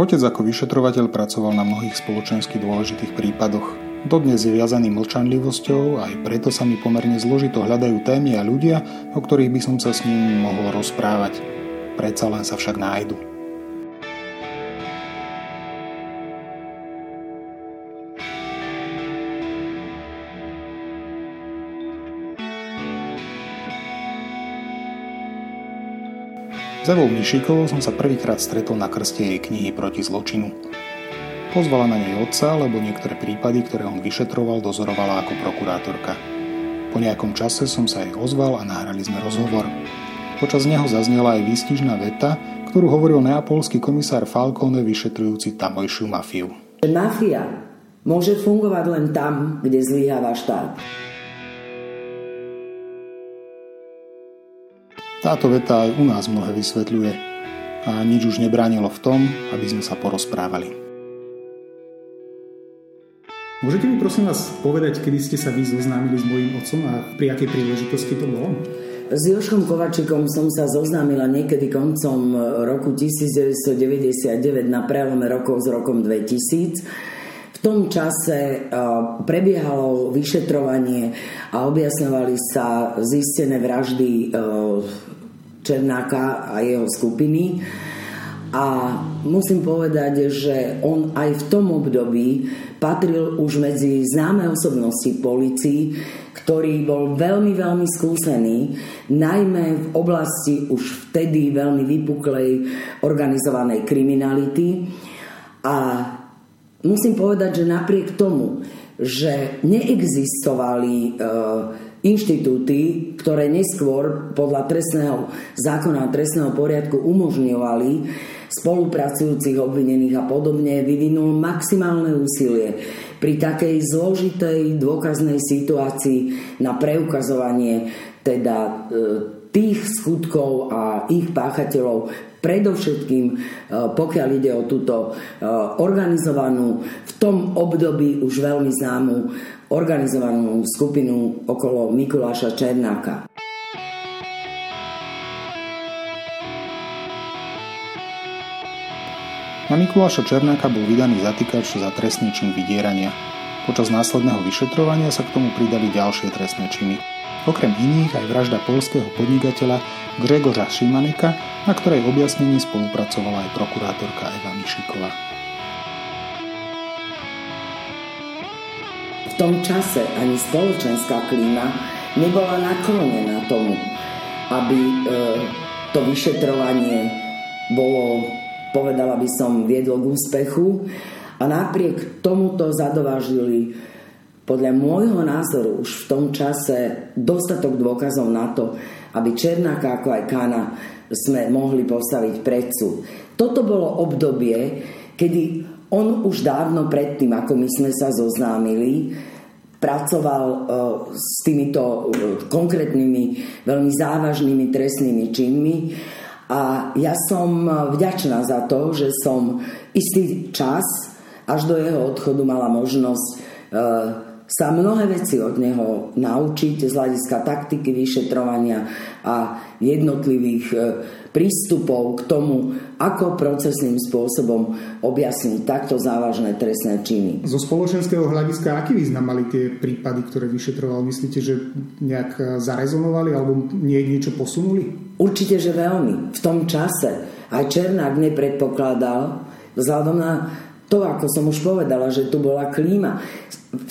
Otec ako vyšetrovateľ pracoval na mnohých spoločensky dôležitých prípadoch. Dodnes je viazaný mlčanlivosťou a aj preto sa mi pomerne zložito hľadajú témy a ľudia, o ktorých by som sa s ním mohol rozprávať. Predsa len sa však nájdu. Evou Mišikovou som sa prvýkrát stretol na krste jej knihy proti zločinu. Pozvala na nej otca, lebo niektoré prípady, ktoré on vyšetroval, dozorovala ako prokurátorka. Po nejakom čase som sa jej ozval a nahrali sme rozhovor. Počas neho zaznela aj výstižná veta, ktorú hovoril neapolský komisár Falcone vyšetrujúci tamojšiu mafiu. Mafia môže fungovať len tam, kde zlyháva štát. Táto veta aj u nás mnohé vysvetľuje a nič už nebránilo v tom, aby sme sa porozprávali. Môžete mi prosím vás povedať, kedy ste sa vy zoznámili s mojím otcom a pri akej príležitosti to bolo? S Joškom Kovačikom som sa zoznámila niekedy koncom roku 1999 na prelome rokov s rokom 2000. Tom čase prebiehalo vyšetrovanie a objasňovali sa zistené vraždy Černáka a jeho skupiny. A musím povedať, že on aj v tom období patril už medzi známe osobnosti policii, ktorý bol veľmi, veľmi skúsený, najmä v oblasti už vtedy veľmi vypuklej organizovanej kriminality. A musím povedať, že napriek tomu, že neexistovali e, inštitúty, ktoré neskôr podľa trestného zákona a trestného poriadku umožňovali spolupracujúcich obvinených a podobne, vyvinul maximálne úsilie pri takej zložitej dôkaznej situácii na preukazovanie teda e, tých skutkov a ich páchateľov, predovšetkým e, pokiaľ ide o túto e, organizovanú, v tom období už veľmi známu organizovanú skupinu okolo Mikuláša Černáka. Na Mikuláša Černáka bol vydaný zatýkač za trestný čin vydierania. Počas následného vyšetrovania sa k tomu pridali ďalšie trestné činy. Okrem iných aj vražda polského podnikateľa Gregora Šimaneka, na ktorej objasnení spolupracovala aj prokurátorka Eva Mišiková. tom čase ani spoločenská klíma nebola naklonená tomu, aby e, to vyšetrovanie bolo, povedala by som, viedlo k úspechu a napriek tomuto zadovážili podľa môjho názoru už v tom čase dostatok dôkazov na to, aby Černáka ako aj Kána sme mohli postaviť pred súd. Toto bolo obdobie, kedy on už dávno predtým, ako my sme sa zoznámili, pracoval e, s týmito e, konkrétnymi, veľmi závažnými trestnými činmi. A ja som vďačná za to, že som istý čas až do jeho odchodu mala možnosť e, sa mnohé veci od neho naučiť z hľadiska taktiky vyšetrovania a jednotlivých prístupov k tomu, ako procesným spôsobom objasniť takto závažné trestné činy. Zo spoločenského hľadiska, aký význam mali tie prípady, ktoré vyšetroval? Myslíte, že nejak e, zarezonovali alebo nie niečo posunuli? Určite, že veľmi. V tom čase aj Černák nepredpokladal, vzhľadom na to, ako som už povedala, že tu bola klíma.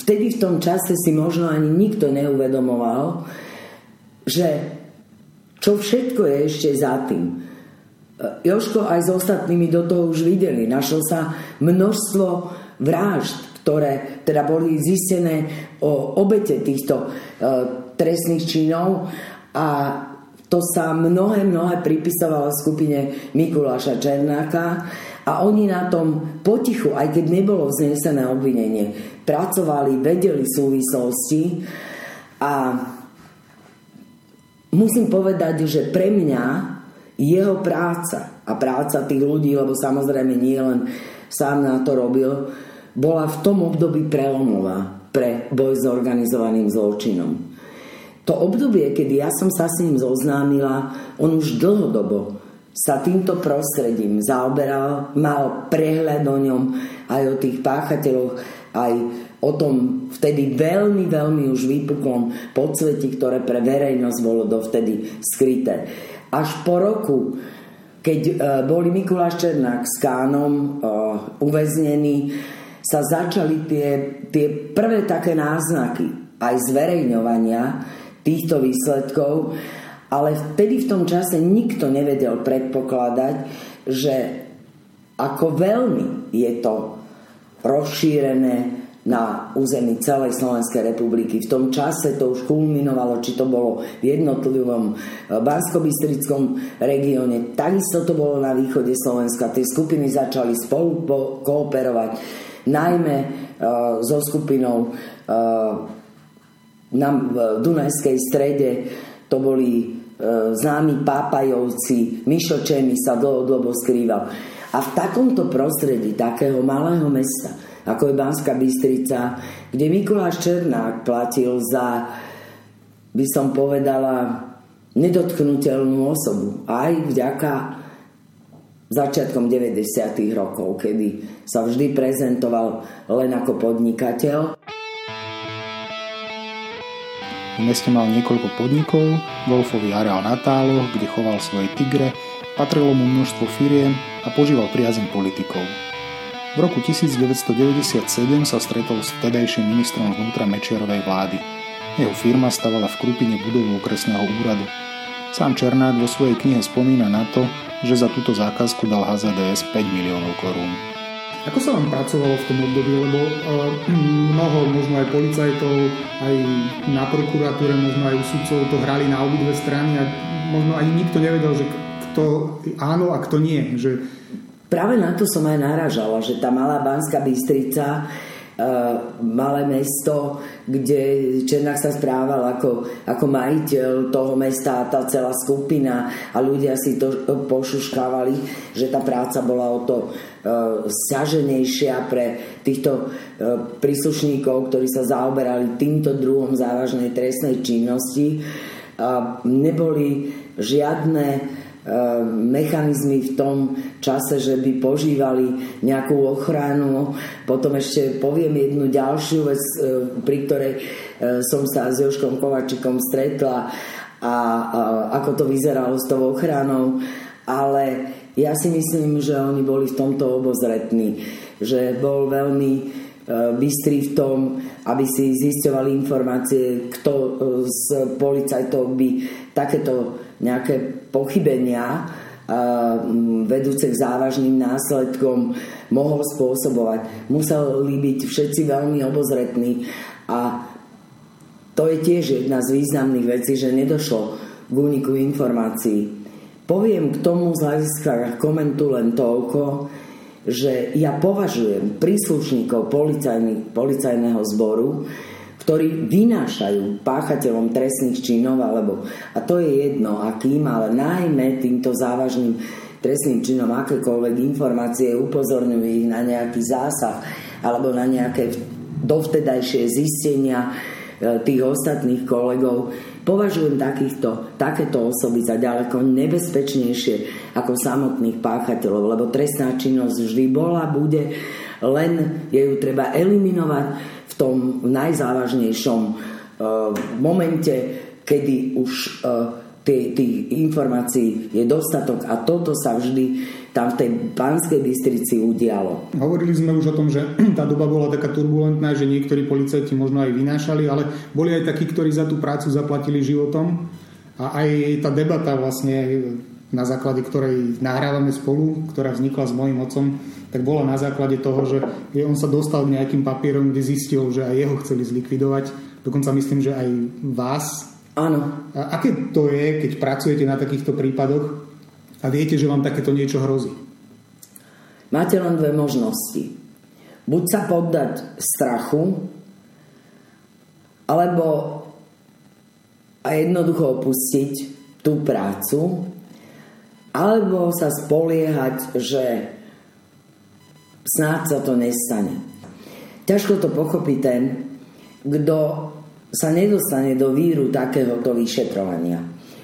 Vtedy v tom čase si možno ani nikto neuvedomoval, že čo všetko je ešte za tým? Joško aj s ostatnými do toho už videli. Našlo sa množstvo vražd, ktoré teda boli zistené o obete týchto e, trestných činov a to sa mnohé, mnohé pripisovalo skupine Mikuláša Černáka a oni na tom potichu, aj keď nebolo vznesené obvinenie, pracovali, vedeli súvislosti a musím povedať, že pre mňa jeho práca a práca tých ľudí, lebo samozrejme nie len sám na to robil, bola v tom období prelomová pre boj s organizovaným zločinom. To obdobie, kedy ja som sa s ním zoznámila, on už dlhodobo sa týmto prostredím zaoberal, mal prehľad o ňom aj o tých páchateľoch, aj o tom vtedy veľmi, veľmi už vypuklom podsveti, ktoré pre verejnosť bolo dovtedy skryté. Až po roku, keď e, boli Mikuláš Černák s Kánom e, uväznení, sa začali tie, tie prvé také náznaky aj zverejňovania týchto výsledkov, ale vtedy v tom čase nikto nevedel predpokladať, že ako veľmi je to rozšírené na území celej Slovenskej republiky. V tom čase to už kulminovalo, či to bolo v jednotlivom eh, bansko regióne, takisto to bolo na východe Slovenska. Tie skupiny začali spolu kooperovať, najmä uh, so skupinou uh, na Dunajskej strede to boli uh, známi pápajovci, Mišo Čemi sa dlhodobo skrýval. A v takomto prostredí takého malého mesta ako je Banská Bystrica, kde Mikuláš Černák platil za, by som povedala, nedotknutelnú osobu. Aj vďaka začiatkom 90. rokov, kedy sa vždy prezentoval len ako podnikateľ. V meste mal niekoľko podnikov, golfový areál na táloch, kde choval svoje tigre, patrilo mu množstvo firiem a požíval priazem politikov. V roku 1997 sa stretol s vtedajším ministrom vnútra Mečiarovej vlády. Jeho firma stavala v Krupine budovu okresného úradu. Sám Černák vo svojej knihe spomína na to, že za túto zákazku dal HZDS 5 miliónov korún. Ako sa vám pracovalo v tom období, lebo uh, mnoho možno aj policajtov, aj na prokuratúre, možno aj u sudcov to hrali na obidve strany a možno ani nikto nevedel, že kto áno a kto nie. Že Práve na to som aj naražala, že tá malá Banská Bystrica Uh, malé mesto, kde Černák sa správal ako, ako majiteľ toho mesta a tá celá skupina a ľudia si to pošuškávali, že tá práca bola o to saženejšia pre týchto uh, príslušníkov, ktorí sa zaoberali týmto druhom závažnej trestnej činnosti. Uh, neboli žiadne mechanizmy v tom čase, že by požívali nejakú ochranu. Potom ešte poviem jednu ďalšiu vec, pri ktorej som sa s Joškom Kovačikom stretla a, ako to vyzeralo s tou ochranou. Ale ja si myslím, že oni boli v tomto obozretní. Že bol veľmi bystrý v tom, aby si zisťovali informácie, kto z policajtov by takéto nejaké pochybenia vedúce k závažným následkom mohol spôsobovať. Museli byť všetci veľmi obozretní a to je tiež jedna z významných vecí, že nedošlo k úniku informácií. Poviem k tomu z hľadiska komentu len toľko, že ja považujem príslušníkov policajného zboru ktorí vynášajú páchateľom trestných činov, alebo, a to je jedno akým, ale najmä týmto závažným trestným činom akékoľvek informácie upozorňujú ich na nejaký zásah alebo na nejaké dovtedajšie zistenia e, tých ostatných kolegov. Považujem takýchto, takéto osoby za ďaleko nebezpečnejšie ako samotných páchateľov, lebo trestná činnosť vždy bola, bude, len je ju treba eliminovať tom najzávažnejšom uh, momente, kedy už uh, tých informácií je dostatok a toto sa vždy tam v tej pánskej Bystrici udialo. Hovorili sme už o tom, že tá doba bola taká turbulentná, že niektorí policajti možno aj vynášali, ale boli aj takí, ktorí za tú prácu zaplatili životom a aj tá debata vlastne na základe ktorej nahrávame spolu, ktorá vznikla s mojim otcom, tak bola na základe toho, že on sa dostal k nejakým papierom, kde zistil, že aj jeho chceli zlikvidovať. Dokonca myslím, že aj vás. Áno. A aké to je, keď pracujete na takýchto prípadoch a viete, že vám takéto niečo hrozí? Máte len dve možnosti. Buď sa poddať strachu, alebo a jednoducho opustiť tú prácu alebo sa spoliehať, že snáď sa to nestane. Ťažko to pochopí ten, kto sa nedostane do víru takéhoto vyšetrovania.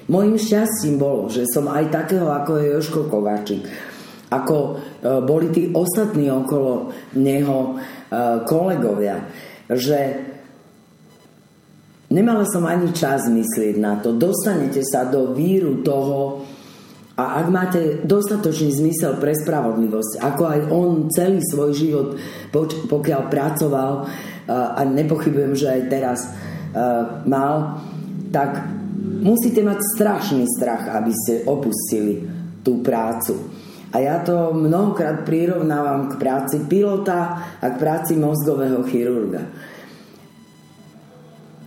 Mojím šťastím bolo, že som aj takého ako je Joško Kovačík, ako e, boli tí ostatní okolo neho e, kolegovia, že nemala som ani čas myslieť na to. Dostanete sa do víru toho, a ak máte dostatočný zmysel pre spravodlivosť, ako aj on celý svoj život, pokiaľ pracoval, a nepochybujem, že aj teraz mal, tak musíte mať strašný strach, aby ste opustili tú prácu. A ja to mnohokrát prirovnávam k práci pilota a k práci mozgového chirurga.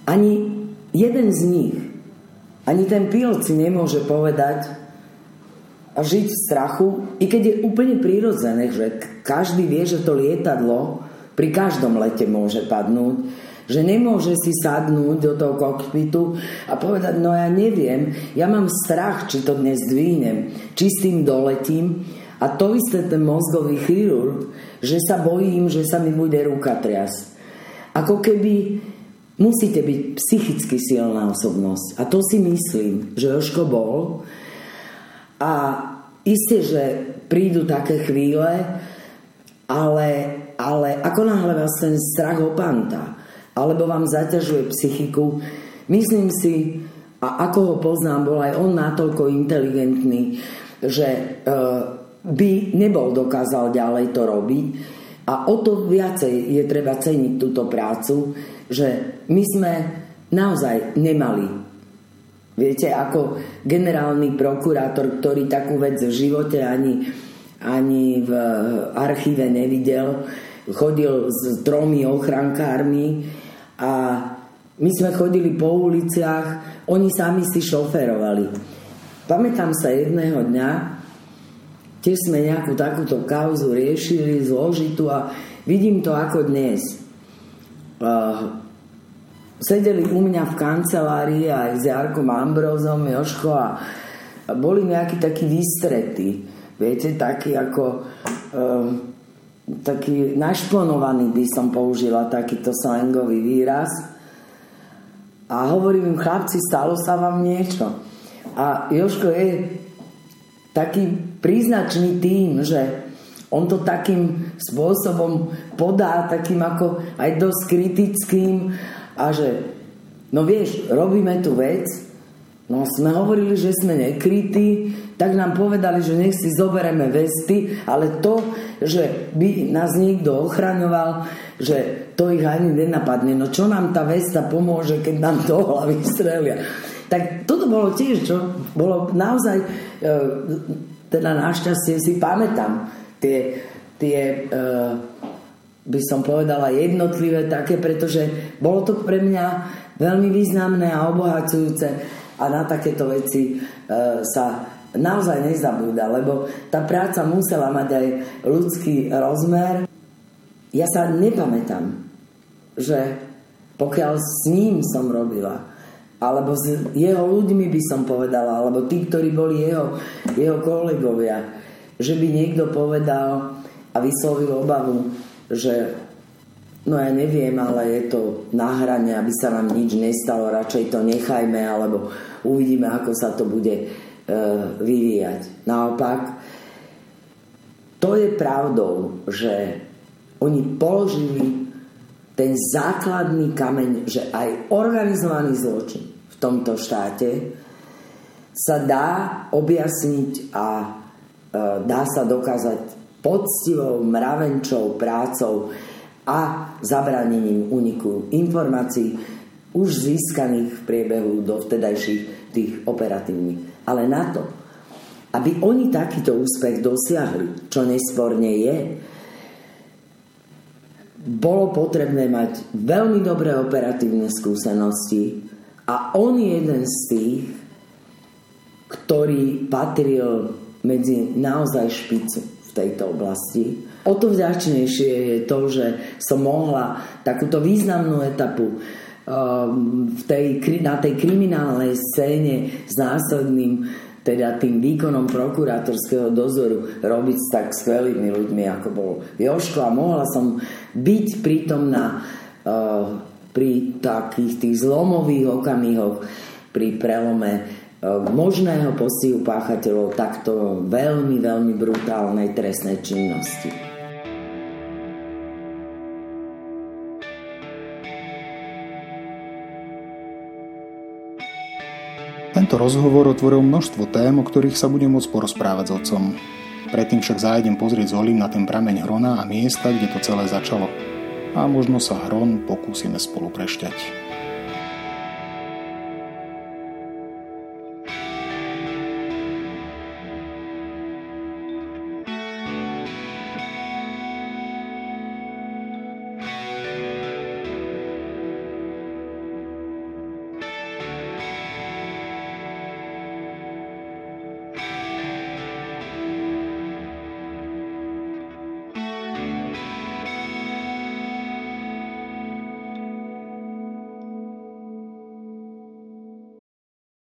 Ani jeden z nich, ani ten pilot si nemôže povedať, a žiť v strachu, i keď je úplne prirodzené, že každý vie, že to lietadlo pri každom lete môže padnúť, že nemôže si sadnúť do toho kokpitu a povedať, no ja neviem, ja mám strach, či to dnes dvínem, či s tým doletím. A to isté ten mozgový chirurg, že sa bojím, že sa mi bude ruka triasť. Ako keby musíte byť psychicky silná osobnosť. A to si myslím, že Joško bol, a isté, že prídu také chvíle, ale, ale ako náhle vás ten strach opanta, alebo vám zaťažuje psychiku, myslím si, a ako ho poznám, bol aj on natoľko inteligentný, že e, by nebol dokázal ďalej to robiť. A o to viacej je treba ceniť túto prácu, že my sme naozaj nemali Viete, ako generálny prokurátor, ktorý takú vec v živote ani, ani v archíve nevidel, chodil s tromi ochrankármi a my sme chodili po uliciach, oni sami si šoferovali. Pamätám sa jedného dňa, tiež sme nejakú takúto kauzu riešili, zložitú a vidím to ako dnes sedeli u mňa v kancelárii aj s Jarkom Ambrozom, Joško a, boli nejakí takí vystretí. Viete, taký ako um, taký našplonovaný by som použila takýto slangový výraz. A hovorím im, chlapci, stalo sa vám niečo. A Joško je taký príznačný tým, že on to takým spôsobom podá, takým ako aj dosť kritickým a že no vieš, robíme tu vec, no sme hovorili, že sme nekrytí, tak nám povedali, že nech si zobereme vesty, ale to, že by nás niekto ochraňoval, že to ich ani nenapadne. No čo nám tá vesta pomôže, keď nám to hlavy strelia? Tak toto bolo tiež, čo bolo naozaj, e, teda našťastie si pamätám tie, tie e, by som povedala jednotlivé také, pretože bolo to pre mňa veľmi významné a obohacujúce a na takéto veci e, sa naozaj nezabúda, lebo tá práca musela mať aj ľudský rozmer. Ja sa nepamätám, že pokiaľ s ním som robila, alebo s jeho ľuďmi by som povedala, alebo tí, ktorí boli jeho, jeho kolegovia, že by niekto povedal a vyslovil obavu, že no ja neviem, ale je to na hrane, aby sa nám nič nestalo, radšej to nechajme, alebo uvidíme, ako sa to bude vyvíjať. Naopak, to je pravdou, že oni položili ten základný kameň, že aj organizovaný zločin v tomto štáte sa dá objasniť a e, dá sa dokázať poctivou, mravenčou prácou a zabranením úniku informácií už získaných v priebehu dovtedajších tých operatívnych. Ale na to, aby oni takýto úspech dosiahli, čo nesporne je, bolo potrebné mať veľmi dobré operatívne skúsenosti a on je jeden z tých, ktorý patril medzi naozaj špicu v tejto oblasti. O to vďačnejšie je to, že som mohla takúto významnú etapu v tej, na tej kriminálnej scéne s následným teda tým výkonom prokurátorského dozoru robiť s tak skvelými ľuďmi, ako bol Joško a mohla som byť prítomná uh, pri takých tých zlomových okamihoch pri prelome možného postihu páchateľov takto veľmi, veľmi brutálnej trestnej činnosti. Tento rozhovor otvoril množstvo tém, o ktorých sa budem môcť porozprávať s otcom. Predtým však zájdem pozrieť z na ten prameň hrona a miesta, kde to celé začalo. A možno sa hron pokúsime spolu prešťať.